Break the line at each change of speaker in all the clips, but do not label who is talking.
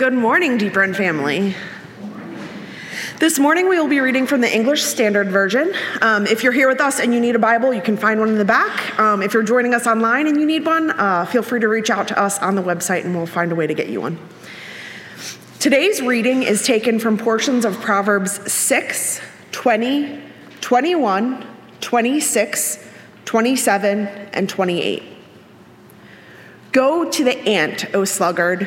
Good morning, Deep Run family. This morning we will be reading from the English Standard Version. Um, if you're here with us and you need a Bible, you can find one in the back. Um, if you're joining us online and you need one, uh, feel free to reach out to us on the website and we'll find a way to get you one. Today's reading is taken from portions of Proverbs 6, 20, 21, 26, 27, and 28. Go to the ant, O sluggard,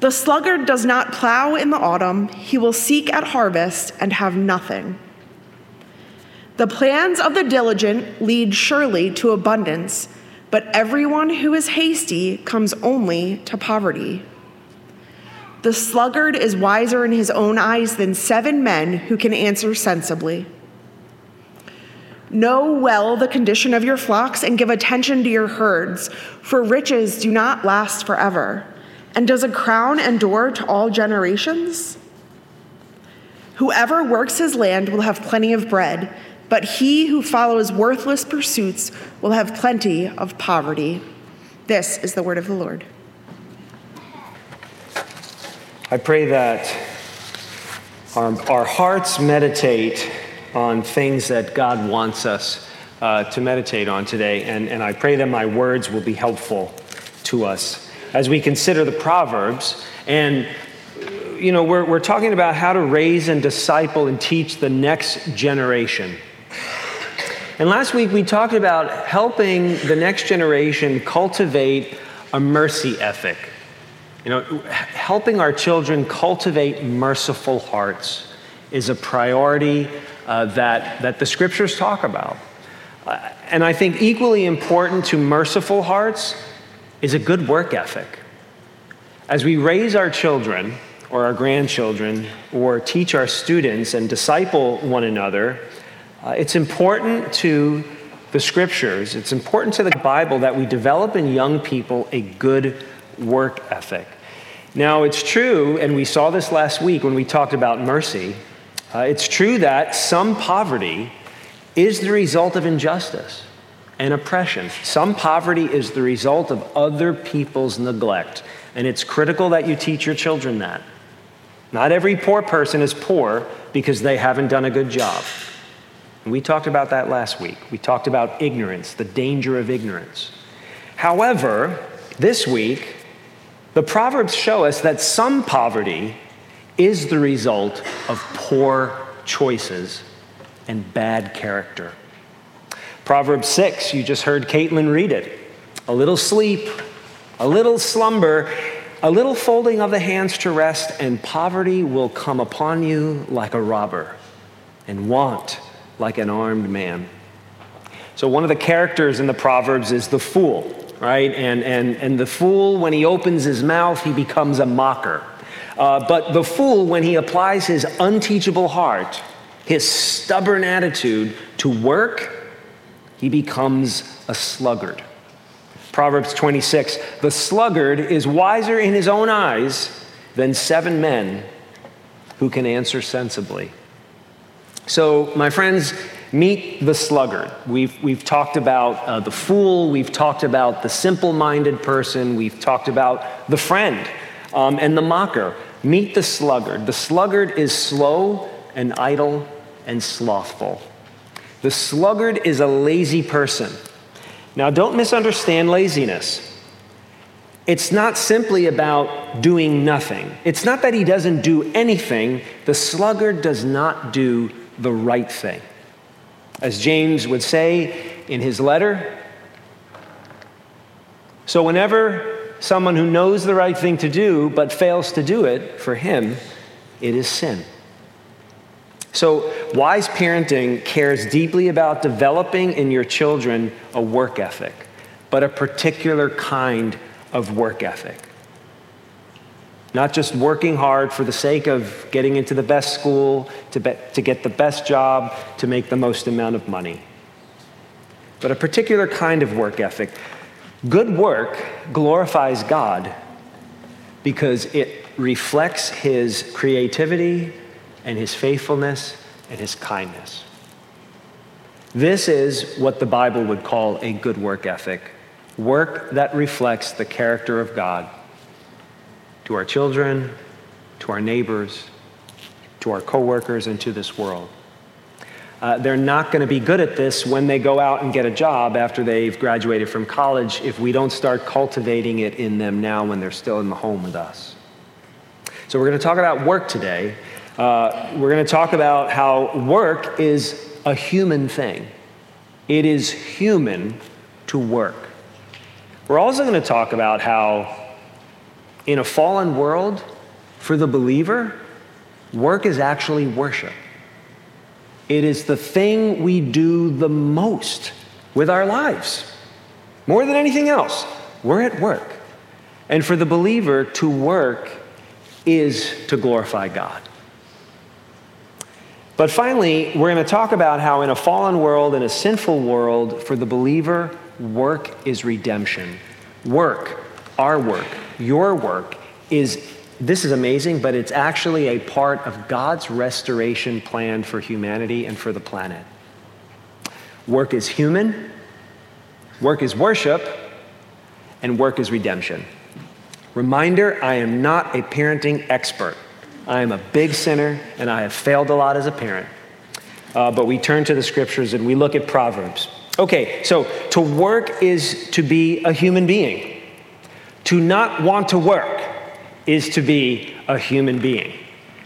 The sluggard does not plow in the autumn, he will seek at harvest and have nothing. The plans of the diligent lead surely to abundance, but everyone who is hasty comes only to poverty. The sluggard is wiser in his own eyes than seven men who can answer sensibly. Know well the condition of your flocks and give attention to your herds, for riches do not last forever and does a crown endure to all generations? Whoever works his land will have plenty of bread, but he who follows worthless pursuits will have plenty of poverty. This is the word of the Lord.
I pray that our, our hearts meditate on things that God wants us uh, to meditate on today, and, and I pray that my words will be helpful to us as we consider the Proverbs. And, you know, we're, we're talking about how to raise and disciple and teach the next generation. And last week we talked about helping the next generation cultivate a mercy ethic. You know, helping our children cultivate merciful hearts is a priority uh, that, that the scriptures talk about. Uh, and I think equally important to merciful hearts is a good work ethic. As we raise our children or our grandchildren or teach our students and disciple one another, uh, it's important to the scriptures, it's important to the Bible that we develop in young people a good work ethic. Now, it's true, and we saw this last week when we talked about mercy, uh, it's true that some poverty is the result of injustice and oppression. Some poverty is the result of other people's neglect, and it's critical that you teach your children that. Not every poor person is poor because they haven't done a good job. And we talked about that last week. We talked about ignorance, the danger of ignorance. However, this week, the Proverbs show us that some poverty is the result of poor choices and bad character. Proverbs 6, you just heard Caitlin read it. A little sleep, a little slumber, a little folding of the hands to rest, and poverty will come upon you like a robber, and want like an armed man. So, one of the characters in the Proverbs is the fool, right? And, and, and the fool, when he opens his mouth, he becomes a mocker. Uh, but the fool, when he applies his unteachable heart, his stubborn attitude to work he becomes a sluggard. Proverbs 26 The sluggard is wiser in his own eyes than seven men who can answer sensibly. So, my friends, meet the sluggard. We've, we've talked about uh, the fool, we've talked about the simple minded person, we've talked about the friend um, and the mocker. Meet the sluggard. The sluggard is slow and idle and slothful. The sluggard is a lazy person. Now, don't misunderstand laziness. It's not simply about doing nothing. It's not that he doesn't do anything. The sluggard does not do the right thing. As James would say in his letter, so whenever someone who knows the right thing to do but fails to do it, for him, it is sin. So, wise parenting cares deeply about developing in your children a work ethic, but a particular kind of work ethic. not just working hard for the sake of getting into the best school, to, be, to get the best job, to make the most amount of money, but a particular kind of work ethic. Good work glorifies God because it reflects his creativity and his faithfulness and his kindness. This is what the Bible would call a good work ethic work that reflects the character of God to our children, to our neighbors, to our coworkers, and to this world. Uh, they're not going to be good at this when they go out and get a job after they've graduated from college if we don't start cultivating it in them now when they're still in the home with us. So, we're going to talk about work today. Uh, we're going to talk about how work is a human thing, it is human to work. We're also going to talk about how, in a fallen world, for the believer, work is actually worship. It is the thing we do the most with our lives. More than anything else, we're at work. And for the believer, to work is to glorify God. But finally, we're going to talk about how in a fallen world, in a sinful world, for the believer, work is redemption. Work, our work, your work, is this is amazing, but it's actually a part of God's restoration plan for humanity and for the planet. Work is human, work is worship, and work is redemption. Reminder I am not a parenting expert. I am a big sinner and I have failed a lot as a parent. Uh, but we turn to the scriptures and we look at Proverbs. Okay, so to work is to be a human being. To not want to work is to be a human being.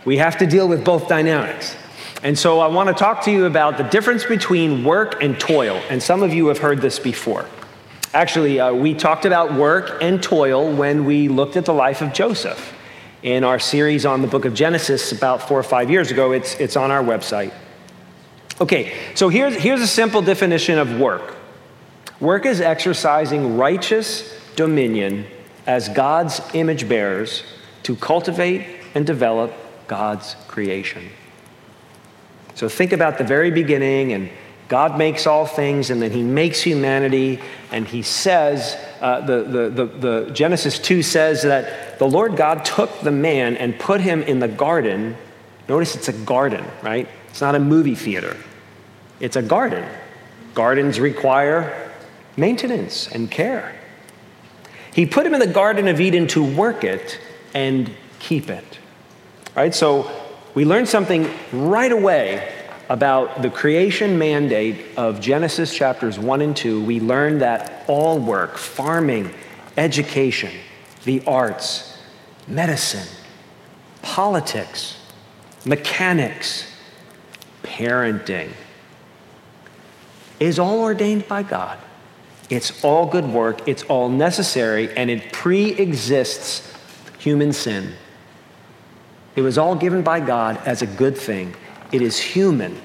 We have to deal with both dynamics. And so I want to talk to you about the difference between work and toil. And some of you have heard this before. Actually, uh, we talked about work and toil when we looked at the life of Joseph in our series on the book of Genesis about four or five years ago. It's, it's on our website. Okay, so here's, here's a simple definition of work work is exercising righteous dominion as God's image bearers to cultivate and develop God's creation. So think about the very beginning, and God makes all things, and then He makes humanity, and He says, uh, the, the, the, the Genesis 2 says that the Lord God took the man and put him in the garden. Notice it's a garden, right? It's not a movie theater, it's a garden. Gardens require maintenance and care. He put him in the Garden of Eden to work it and keep it. Right? So we learn something right away about the creation mandate of Genesis chapters 1 and 2. We learn that all work, farming, education, the arts, medicine, politics, mechanics, parenting is all ordained by God. It's all good work, it's all necessary, and it pre exists human sin. It was all given by God as a good thing. It is human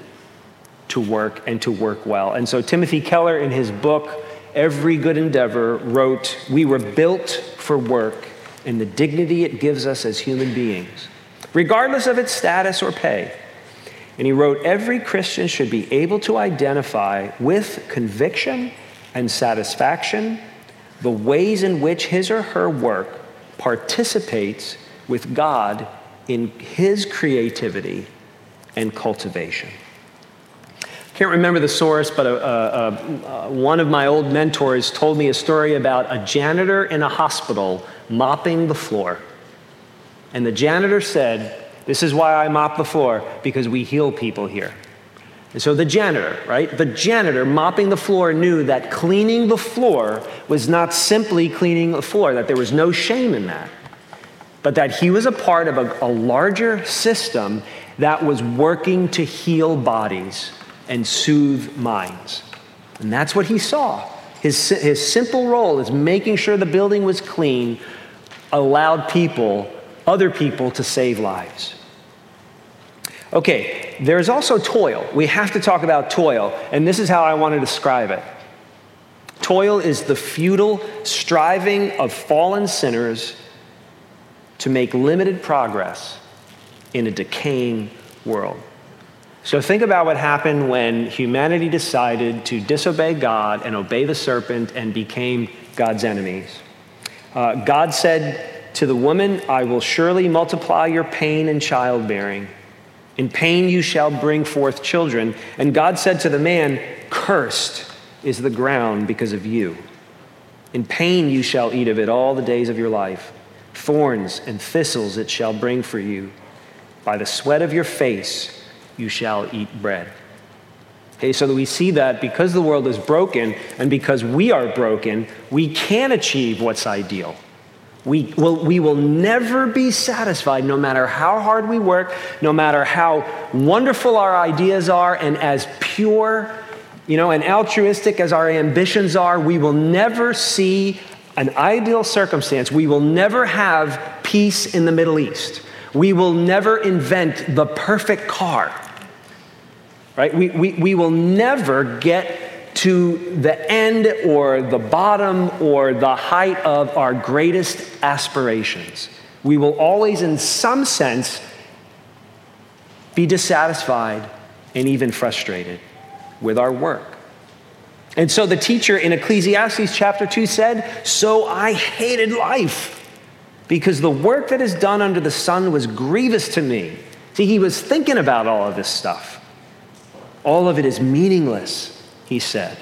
to work and to work well. And so Timothy Keller, in his book, Every Good Endeavor, wrote, We were built for work and the dignity it gives us as human beings, regardless of its status or pay. And he wrote, Every Christian should be able to identify with conviction and satisfaction, the ways in which his or her work participates with God in his creativity and cultivation. Can't remember the source, but a, a, a, one of my old mentors told me a story about a janitor in a hospital mopping the floor. And the janitor said, This is why I mop the floor, because we heal people here. And so the janitor, right? The janitor mopping the floor knew that cleaning the floor was not simply cleaning the floor, that there was no shame in that, but that he was a part of a, a larger system that was working to heal bodies and soothe minds. And that's what he saw. His, his simple role is making sure the building was clean, allowed people, other people, to save lives. Okay, there's also toil. We have to talk about toil, and this is how I want to describe it. Toil is the futile striving of fallen sinners to make limited progress in a decaying world. So think about what happened when humanity decided to disobey God and obey the serpent and became God's enemies. Uh, God said to the woman, I will surely multiply your pain and childbearing. In pain you shall bring forth children. And God said to the man, Cursed is the ground because of you. In pain you shall eat of it all the days of your life. Thorns and thistles it shall bring for you. By the sweat of your face you shall eat bread. Okay, so that we see that because the world is broken and because we are broken, we can achieve what's ideal. We will, we will never be satisfied no matter how hard we work, no matter how wonderful our ideas are, and as pure you know, and altruistic as our ambitions are, we will never see an ideal circumstance. We will never have peace in the Middle East. We will never invent the perfect car. Right? We, we, we will never get to the end or the bottom or the height of our greatest aspirations. We will always, in some sense, be dissatisfied and even frustrated with our work. And so the teacher in Ecclesiastes chapter 2 said, So I hated life because the work that is done under the sun was grievous to me. See, he was thinking about all of this stuff. All of it is meaningless, he said,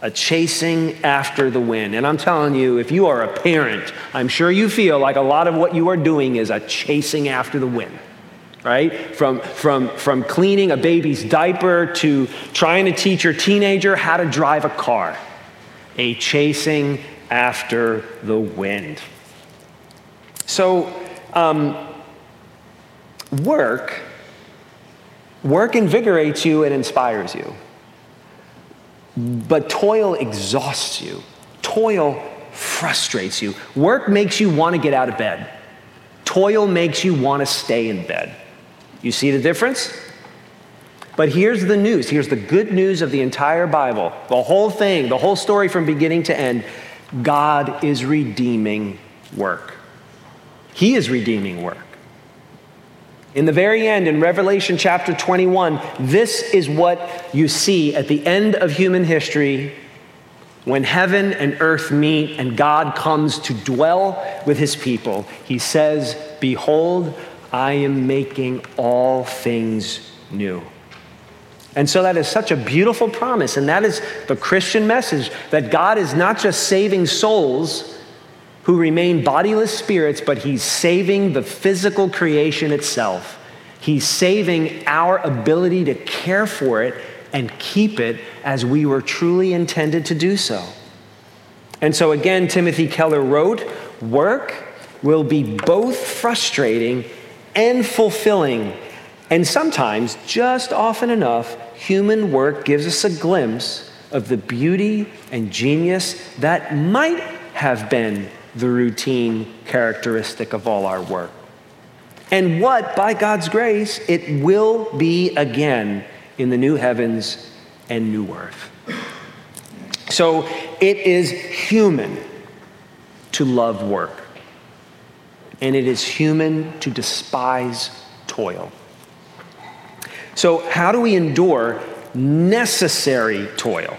a chasing after the wind. And I'm telling you, if you are a parent, I'm sure you feel like a lot of what you are doing is a chasing after the wind right? From, from, from cleaning a baby's diaper to trying to teach your teenager how to drive a car. A chasing after the wind. So, um, work, work invigorates you and inspires you. But toil exhausts you. Toil frustrates you. Work makes you want to get out of bed. Toil makes you want to stay in bed. You see the difference? But here's the news. Here's the good news of the entire Bible. The whole thing, the whole story from beginning to end. God is redeeming work. He is redeeming work. In the very end, in Revelation chapter 21, this is what you see at the end of human history when heaven and earth meet and God comes to dwell with his people. He says, Behold, I am making all things new. And so that is such a beautiful promise. And that is the Christian message that God is not just saving souls who remain bodiless spirits, but He's saving the physical creation itself. He's saving our ability to care for it and keep it as we were truly intended to do so. And so, again, Timothy Keller wrote work will be both frustrating and fulfilling. And sometimes, just often enough, human work gives us a glimpse of the beauty and genius that might have been the routine characteristic of all our work. And what, by God's grace, it will be again in the new heavens and new earth. So it is human to love work and it is human to despise toil. So, how do we endure necessary toil?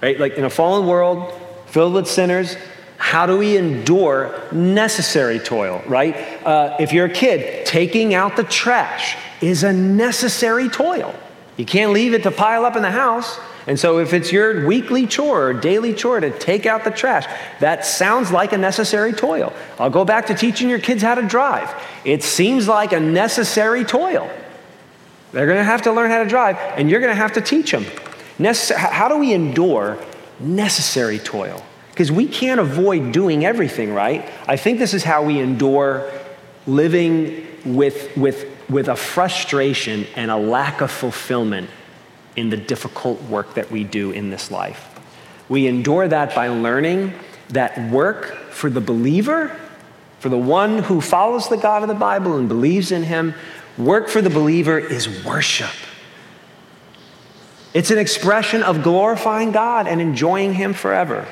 Right? Like in a fallen world filled with sinners, how do we endure necessary toil, right? Uh, if you're a kid, taking out the trash is a necessary toil. You can't leave it to pile up in the house. And so, if it's your weekly chore or daily chore to take out the trash, that sounds like a necessary toil. I'll go back to teaching your kids how to drive. It seems like a necessary toil. They're going to have to learn how to drive, and you're going to have to teach them. Necess- how do we endure necessary toil? Because we can't avoid doing everything, right? I think this is how we endure living with, with, with a frustration and a lack of fulfillment in the difficult work that we do in this life. We endure that by learning that work for the believer, for the one who follows the God of the Bible and believes in Him, work for the believer is worship. It's an expression of glorifying God and enjoying Him forever.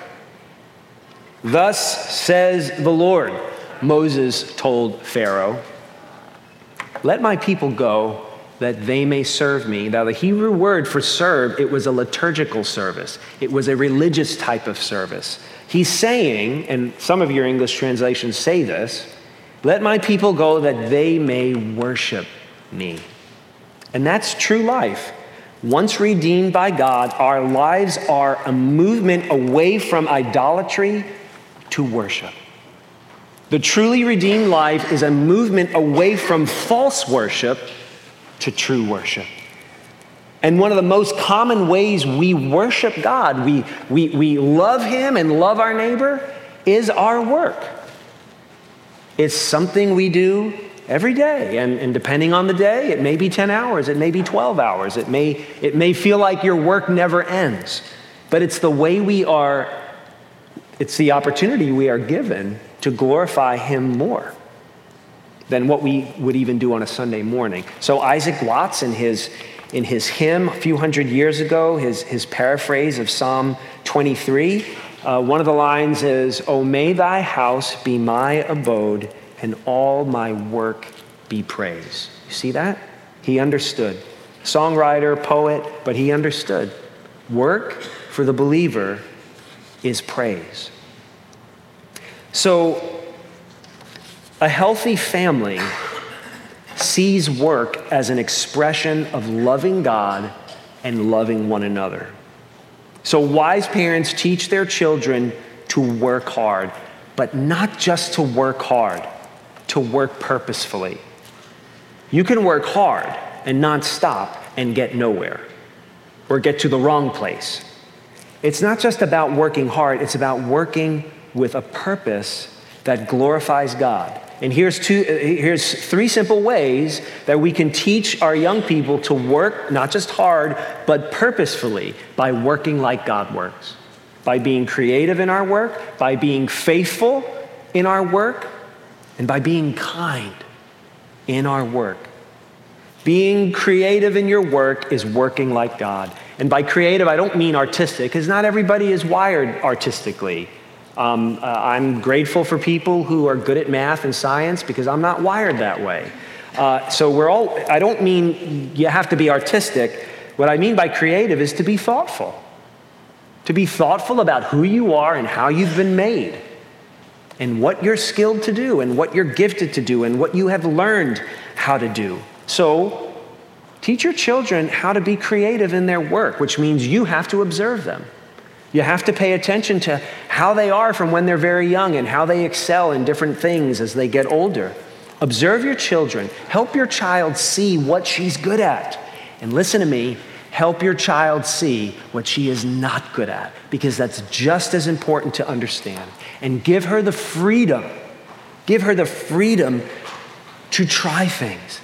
Thus says the Lord Moses told Pharaoh, Let my people go that they may serve me. Now, the Hebrew word for serve, it was a liturgical service, it was a religious type of service. He's saying, and some of your English translations say this, let my people go that they may worship me. And that's true life. Once redeemed by God, our lives are a movement away from idolatry to worship. The truly redeemed life is a movement away from false worship to true worship. And one of the most common ways we worship God, we, we, we love Him and love our neighbor, is our work. It's something we do every day. And, and depending on the day, it may be 10 hours, it may be 12 hours, it may, it may feel like your work never ends. But it's the way we are, it's the opportunity we are given to glorify Him more than what we would even do on a Sunday morning. So Isaac Watts, in his, in his hymn a few hundred years ago, his, his paraphrase of Psalm 23, uh, one of the lines is, Oh, may thy house be my abode, and all my work be praise. You see that? He understood. Songwriter, poet, but he understood. Work for the believer is praise. So, a healthy family sees work as an expression of loving God and loving one another. So, wise parents teach their children to work hard, but not just to work hard, to work purposefully. You can work hard and not stop and get nowhere or get to the wrong place. It's not just about working hard, it's about working with a purpose that glorifies God and here's, two, uh, here's three simple ways that we can teach our young people to work not just hard, but purposefully by working like God works. By being creative in our work, by being faithful in our work, and by being kind in our work. Being creative in your work is working like God. And by creative, I don't mean artistic, because not everybody is wired artistically. Um, uh, I'm grateful for people who are good at math and science because I'm not wired that way. Uh, so we're all, I don't mean you have to be artistic. What I mean by creative is to be thoughtful. To be thoughtful about who you are and how you've been made, and what you're skilled to do, and what you're gifted to do, and what you have learned how to do. So, teach your children how to be creative in their work, which means you have to observe them. You have to pay attention to how they are from when they're very young and how they excel in different things as they get older. Observe your children. Help your child see what she's good at. And listen to me, help your child see what she is not good at, because that's just as important to understand. And give her the freedom, give her the freedom to try things,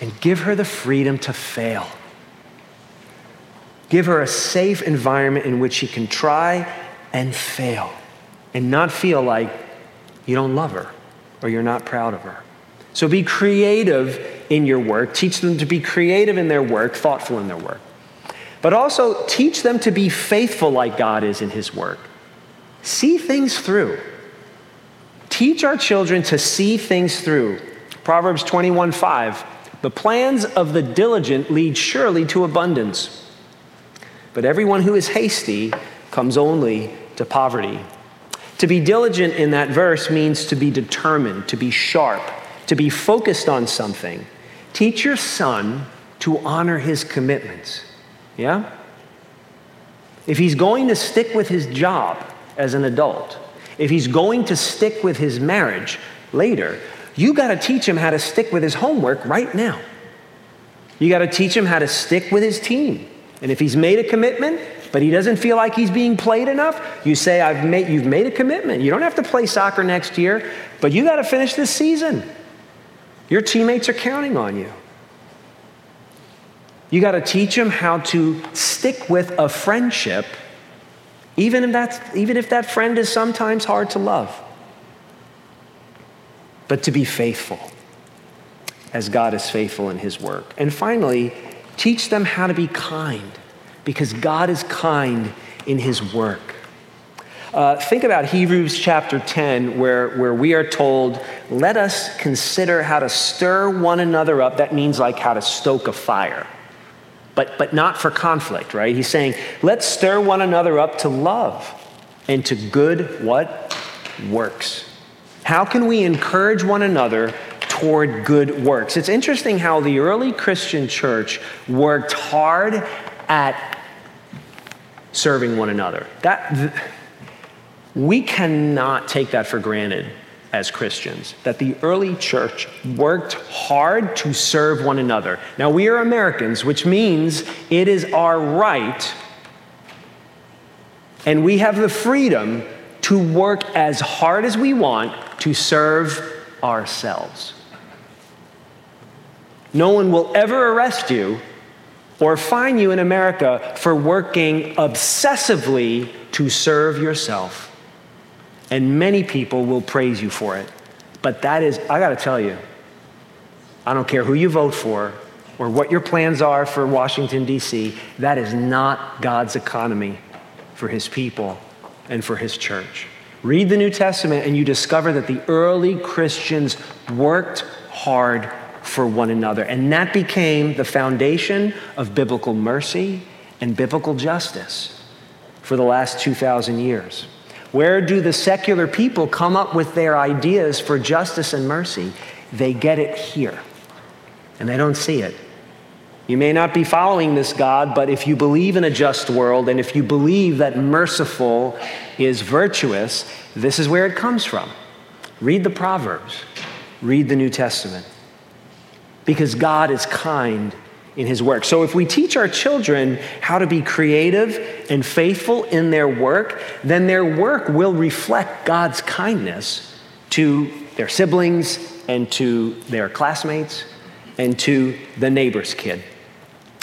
and give her the freedom to fail. Give her a safe environment in which she can try and fail and not feel like you don't love her or you're not proud of her. So be creative in your work. Teach them to be creative in their work, thoughtful in their work. But also teach them to be faithful like God is in his work. See things through. Teach our children to see things through. Proverbs 21 5. The plans of the diligent lead surely to abundance but everyone who is hasty comes only to poverty. To be diligent in that verse means to be determined, to be sharp, to be focused on something. Teach your son to honor his commitments. Yeah? If he's going to stick with his job as an adult, if he's going to stick with his marriage later, you got to teach him how to stick with his homework right now. You got to teach him how to stick with his team. And if he's made a commitment, but he doesn't feel like he's being played enough, you say, I've made, You've made a commitment. You don't have to play soccer next year, but you got to finish this season. Your teammates are counting on you. You got to teach him how to stick with a friendship, even if, that's, even if that friend is sometimes hard to love, but to be faithful as God is faithful in his work. And finally, Teach them how to be kind because God is kind in his work. Uh, think about Hebrews chapter 10, where, where we are told, let us consider how to stir one another up. That means like how to stoke a fire, but, but not for conflict, right? He's saying, let's stir one another up to love and to good what? Works. How can we encourage one another toward good works? It's interesting how the early Christian church worked hard at serving one another. That we cannot take that for granted as Christians, that the early church worked hard to serve one another. Now, we are Americans, which means it is our right and we have the freedom to work as hard as we want to serve ourselves. No one will ever arrest you or fine you in America for working obsessively to serve yourself and many people will praise you for it. But that is, I got to tell you, I don't care who you vote for or what your plans are for Washington, D.C., that is not God's economy for his people and for his church. Read the New Testament and you discover that the early Christians worked hard for one another. And that became the foundation of biblical mercy and biblical justice for the last 2,000 years. Where do the secular people come up with their ideas for justice and mercy? They get it here, and they don't see it. You may not be following this God, but if you believe in a just world and if you believe that merciful is virtuous, this is where it comes from. Read the Proverbs, read the New Testament. Because God is kind in his work. So if we teach our children how to be creative and faithful in their work, then their work will reflect God's kindness to their siblings and to their classmates and to the neighbor's kid.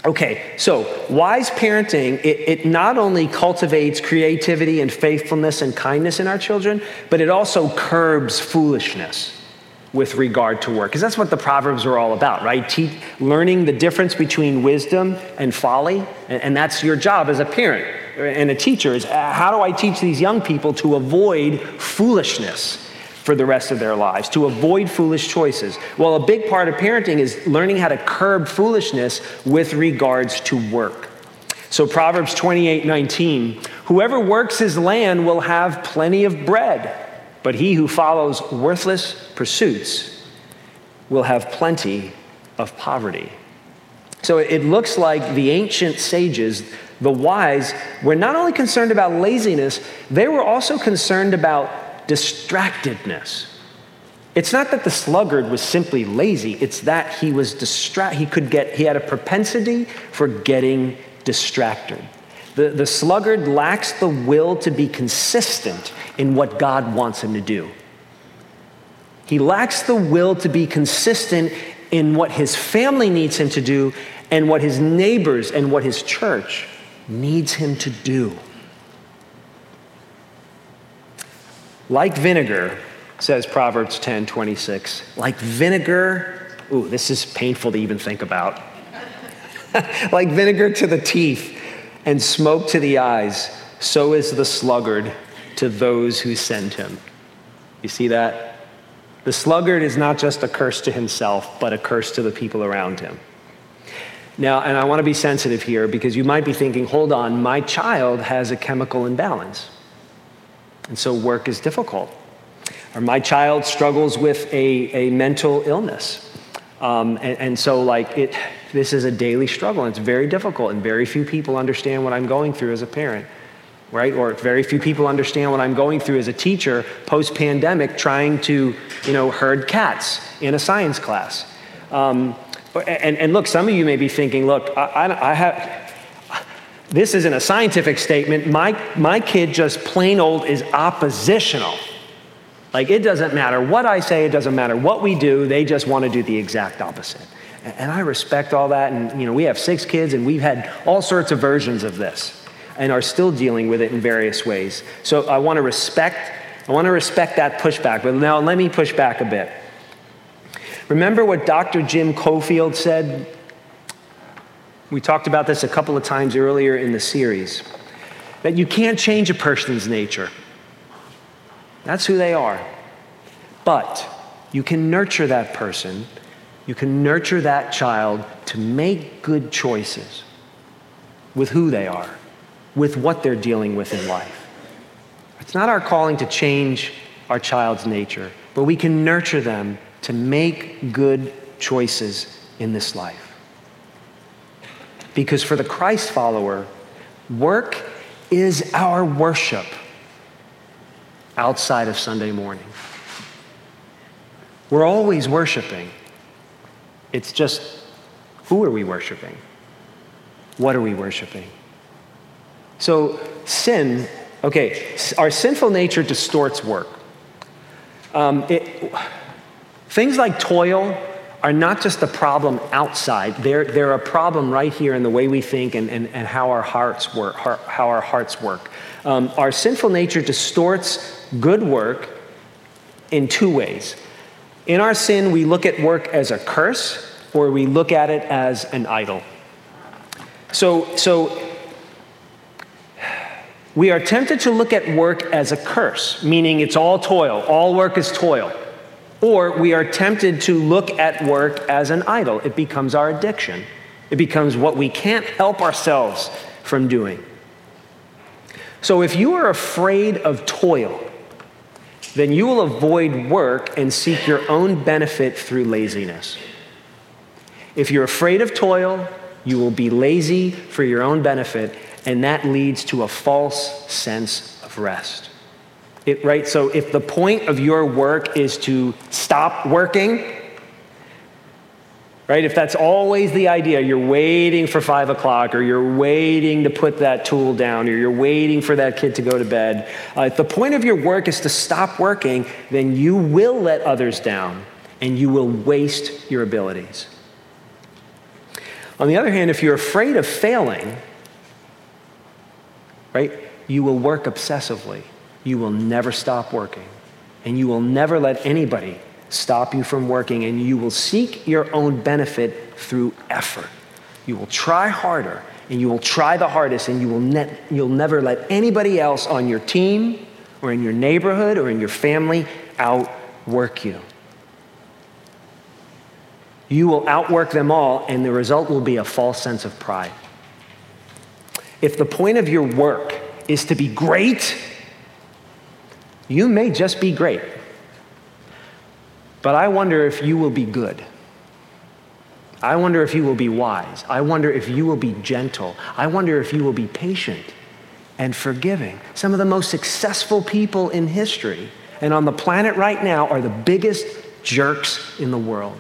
Okay, so wise parenting, it, it, not only cultivates creativity and faithfulness and kindness in our children, but it also curbs foolishness with regard to work. Because that's what the Proverbs are all about, right? Te- learning the difference between wisdom and folly. And, and that's your job as a parent and a teacher is uh, how do I teach these young people to avoid foolishness? For the rest of their lives, to avoid foolish choices. Well, a big part of parenting is learning how to curb foolishness with regards to work. So, Proverbs 28 19, whoever works his land will have plenty of bread but he who follows worthless pursuits will have plenty of poverty. So it looks like the ancient sages, the wise, were not only concerned about laziness, they were also concerned about distractedness. It's not that the sluggard was simply lazy, it's that he was distracted. He could get, he had a propensity for getting distracted. The, the sluggard lacks the will to be consistent in what God wants him to do. He lacks the will to be consistent in what his family needs him to do and what his neighbors and what his church needs him to do. Like vinegar, says Proverbs 10 26, like vinegar, ooh, this is painful to even think about. like vinegar to the teeth and smoke to the eyes, so is the sluggard to those who send him. You see that? The sluggard is not just a curse to himself, but a curse to the people around him. Now, and I want to be sensitive here because you might be thinking, hold on, my child has a chemical imbalance. And so work is difficult. Or my child struggles with a, a mental illness. Um, and, and so, like, it, this is a daily struggle. And it's very difficult, and very few people understand what I'm going through as a parent right? Or very few people understand what I'm going through as a teacher post pandemic trying to, you know, herd cats in a science class. Um, and, and, look, some of you may be thinking, look, I, I, I have, this isn't a scientific statement. My, my kid just plain old is oppositional. Like, it doesn't matter what I say, it doesn't matter what we do, they just want to do the exact opposite. And I respect all that. And, you know, we have six kids and we've had all sorts of versions of this and are still dealing with it in various ways. So I want to respect, I want to respect that pushback. But now let me push back a bit. Remember what Dr. Jim Cofield said? We talked about this a couple of times earlier in the series that you can't change a person's nature. That's who they are. But you can nurture that person, you can nurture that child to make good choices with who they are, with what they're dealing with in life. It's not our calling to change our child's nature, but we can nurture them to make good choices in this life. Because for the Christ follower, work is our worship outside of Sunday morning. We're always worshiping. It's just who are we worshiping? What are we worshiping? So, sin, okay, our sinful nature distorts work. Um, it, things like toil are not just a problem outside, they're, they're a problem right here in the way we think and, and, and how our hearts work. How our hearts work. Um, our sinful nature distorts good work in two ways. In our sin, we look at work as a curse or we look at it as an idol. So, so we are tempted to look at work as a curse, meaning it's all toil, all work is toil. Or we are tempted to look at work as an idol. It becomes our addiction, it becomes what we can't help ourselves from doing. So if you are afraid of toil, then you will avoid work and seek your own benefit through laziness. If you're afraid of toil, you will be lazy for your own benefit, and that leads to a false sense of rest. It, right? So if the point of your work is to stop working, right? If that's always the idea, you're waiting for five o'clock, or you're waiting to put that tool down, or you're waiting for that kid to go to bed. Uh, if the point of your work is to stop working, then you will let others down and you will waste your abilities. On the other hand, if you're afraid of failing, right, you will work obsessively. You will never stop working, and you will never let anybody stop you from working, and you will seek your own benefit through effort. You will try harder, and you will try the hardest, and you will ne- you'll never let anybody else on your team or in your neighborhood or in your family outwork you. You will outwork them all, and the result will be a false sense of pride. If the point of your work is to be great, you may just be great. But I wonder if you will be good. I wonder if you will be wise. I wonder if you will be gentle. I wonder if you will be patient and forgiving. Some of the most successful people in history and on the planet right now are the biggest jerks in the world.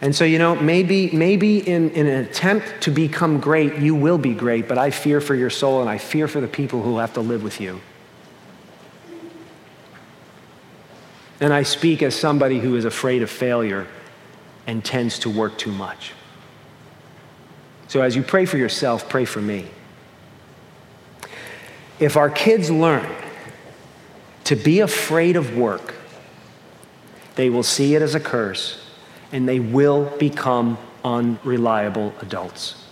And so, you know, maybe, maybe in, in an attempt to become great, you will be great, but I fear for your soul and I fear for the people who have to live with you. And I speak as somebody who is afraid of failure and tends to work too much. So as you pray for yourself, pray for me. If our kids learn to be afraid of work, they will see it as a curse and they will become unreliable adults.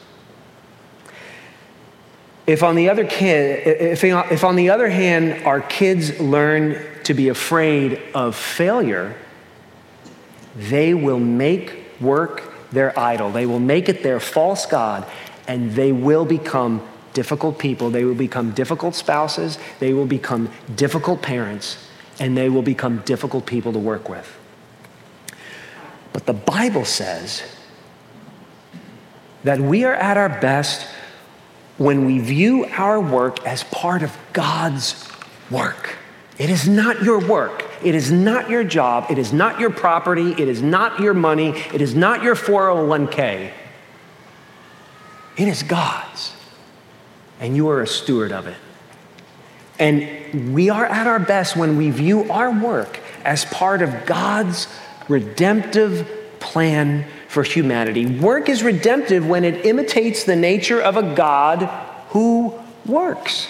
If on the other kid, if, if on the other hand our kids learn to be afraid of failure, they will make work their idol. They will make it their false God, and they will become difficult people. They will become difficult spouses. They will become difficult parents, and they will become difficult people to work with. But the Bible says that we are at our best when we view our work as part of God's work. It is not your work. It is not your job. It is not your property. It is not your money. It is not your 401k. It is God's. And you are a steward of it. And we are at our best when we view our work as part of God's redemptive plan for humanity. Work is redemptive when it imitates the nature of a God who works.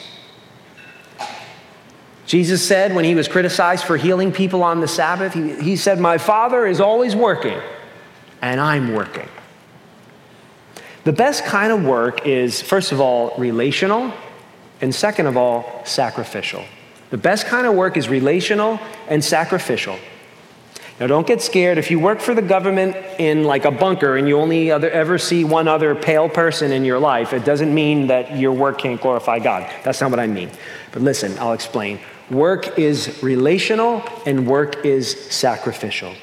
Jesus said when he was criticized for healing people on the Sabbath, he, he said, My Father is always working, and I'm working. The best kind of work is, first of all, relational, and second of all, sacrificial. The best kind of work is relational and sacrificial. Now, don't get scared. If you work for the government in like a bunker and you only other, ever see one other pale person in your life, it doesn't mean that your work can't glorify God. That's not what I mean. But listen, I'll explain. Work is relational and work is sacrificial.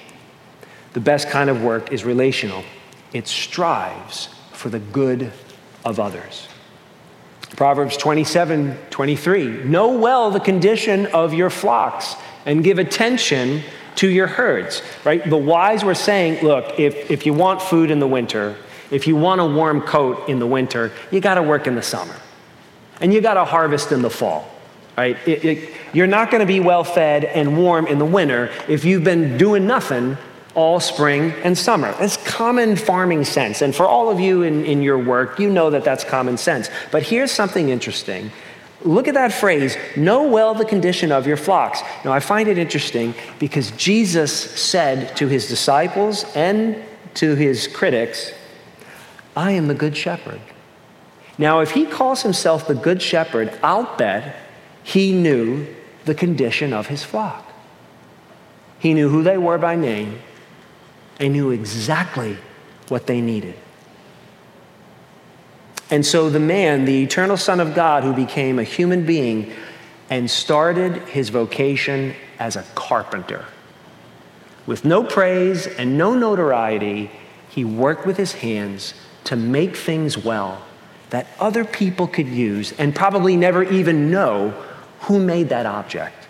The best kind of work is relational, it strives for the good of others. Proverbs 27 23. Know well the condition of your flocks and give attention to your herds, right? The wise were saying, look, if, if you want food in the winter, if you want a warm coat in the winter, you got to work in the summer. And you got to harvest in the fall, right? It, it, you're not going to be well fed and warm in the winter if you've been doing nothing all spring and summer. That's common farming sense. And for all of you in, in your work, you know that that's common sense. But here's something interesting Look at that phrase, know well the condition of your flocks. Now, I find it interesting because Jesus said to his disciples and to his critics, I am the good shepherd. Now, if he calls himself the good shepherd, I'll bet he knew the condition of his flock. He knew who they were by name and knew exactly what they needed. And so the man, the eternal Son of God, who became a human being and started his vocation as a carpenter. With no praise and no notoriety, he worked with his hands to make things well that other people could use and probably never even know who made that object.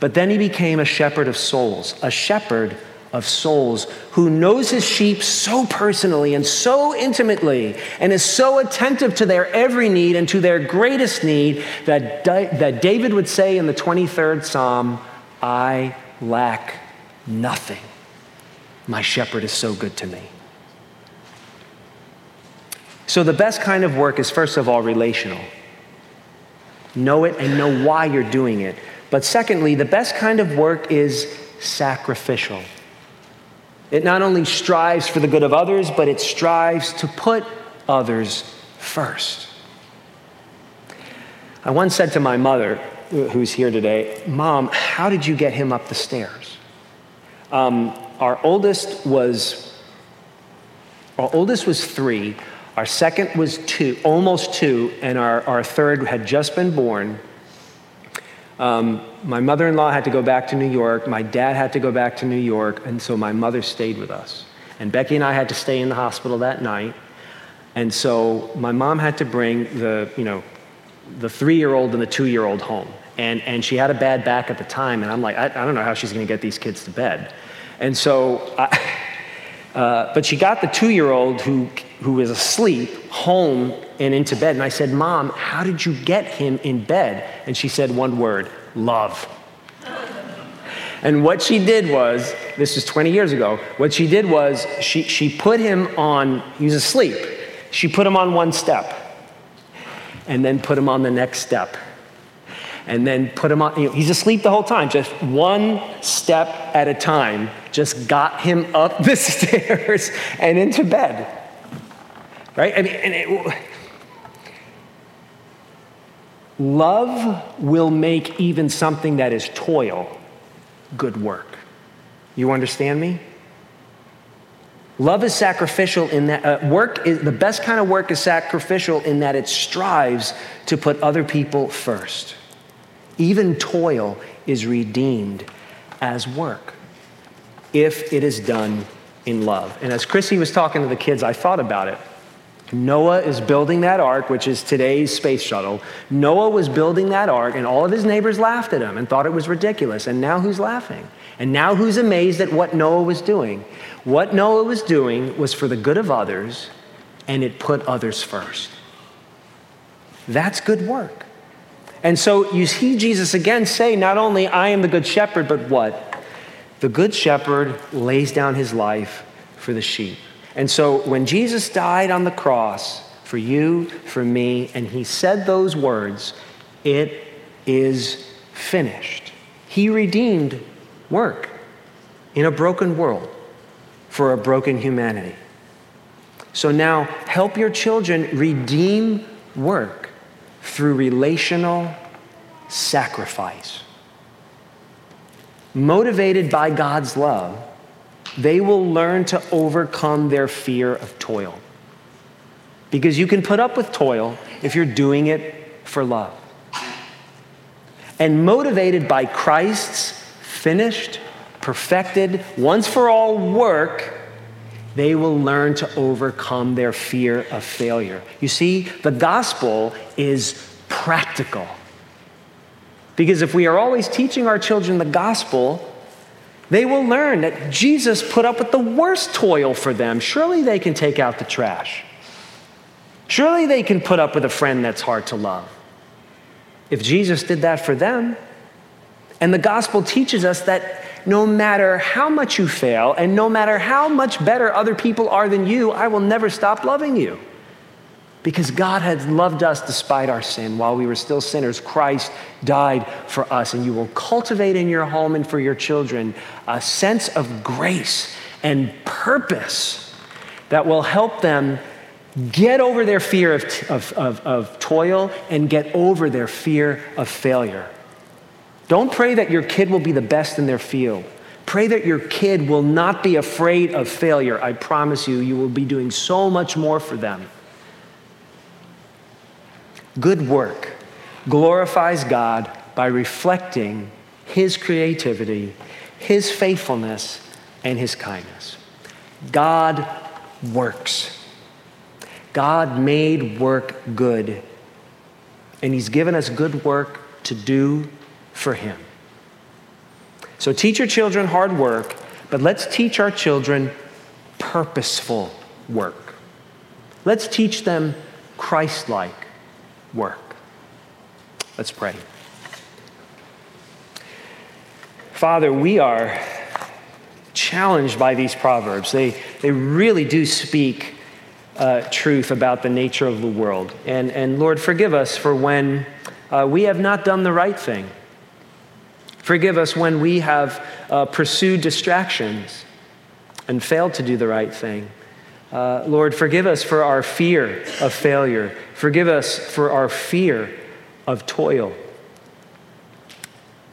But then he became a shepherd of souls, a shepherd of souls who knows his sheep so personally and so intimately and is so attentive to their every need and to their greatest need that, that David would say in the 23rd Psalm, I lack nothing. My shepherd is so good to me. So, the best kind of work is, first of all, relational. Know it and know why you're doing it. But secondly, the best kind of work is sacrificial. It not only strives for the good of others, but it strives to put others first. I once said to my mother, who's here today, Mom, how did you get him up the stairs? Um, our oldest was our oldest was three, our second was two, almost two, and our, our third had just been born. Um, my mother in law had to go back to New York. My dad had to go back to New York. And so my mother stayed with us. And Becky and I had to stay in the hospital that night. And so my mom had to bring the, you know, the three year old and the two year old home. And, and she had a bad back at the time. And I'm like, I, I don't know how she's going to get these kids to bed. And so, I, uh, but she got the two year old who, who was asleep home and into bed. And I said, Mom, how did you get him in bed? And she said one word love. And what she did was, this was 20 years ago, what she did was she, she put him on, he was asleep. She put him on one step and then put him on the next step. And then put him on, you know, he's asleep the whole time, just one step at a time, just got him up the stairs and into bed. Right? I mean, and it, Love will make even something that is toil good work. You understand me? Love is sacrificial in that uh, work is the best kind of work is sacrificial in that it strives to put other people first. Even toil is redeemed as work if it is done in love. And as Chrissy was talking to the kids, I thought about it. Noah is building that ark, which is today's space shuttle. Noah was building that ark, and all of his neighbors laughed at him and thought it was ridiculous. And now who's laughing? And now who's amazed at what Noah was doing? What Noah was doing was for the good of others, and it put others first. That's good work. And so you see Jesus again say, not only I am the good shepherd, but what? The good shepherd lays down his life for the sheep. And so when Jesus died on the cross for you, for me, and he said those words, it is finished. He redeemed work in a broken world for a broken humanity. So now help your children redeem work through relational sacrifice. Motivated by God's love, they will learn to overcome their fear of toil. Because you can put up with toil if you're doing it for love. And motivated by Christ's finished, perfected, once for all work, they will learn to overcome their fear of failure. You see, the gospel is practical. Because if we are always teaching our children the gospel, they will learn that Jesus put up with the worst toil for them. Surely they can take out the trash. Surely they can put up with a friend that's hard to love. If Jesus did that for them, and the gospel teaches us that no matter how much you fail and no matter how much better other people are than you, I will never stop loving you. Because God has loved us despite our sin. While we were still sinners, Christ died for us. And you will cultivate in your home and for your children a sense of grace and purpose that will help them get over their fear of, of, of, of toil and get over their fear of failure. Don't pray that your kid will be the best in their field. Pray that your kid will not be afraid of failure. I promise you, you will be doing so much more for them. Good work glorifies God by reflecting His creativity, His faithfulness, and His kindness. God works. God made work good, and He's given us good work to do for Him. So teach your children hard work, but let's teach our children purposeful work. Let's teach them Christ like work. Let's pray. Father, we are challenged by these proverbs. They, they really do speak uh, truth about the nature of the world. And, and Lord, forgive us for when uh, we have not done the right thing. Forgive us when we have uh, pursued distractions and failed to do the right thing. Uh, Lord, forgive us for our fear of failure. Forgive us for our fear of toil.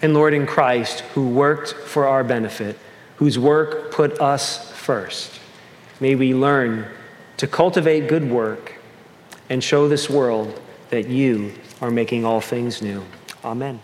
And Lord, in Christ, who worked for our benefit, whose work put us first, may we learn to cultivate good work and show this world that you are making all things new. Amen.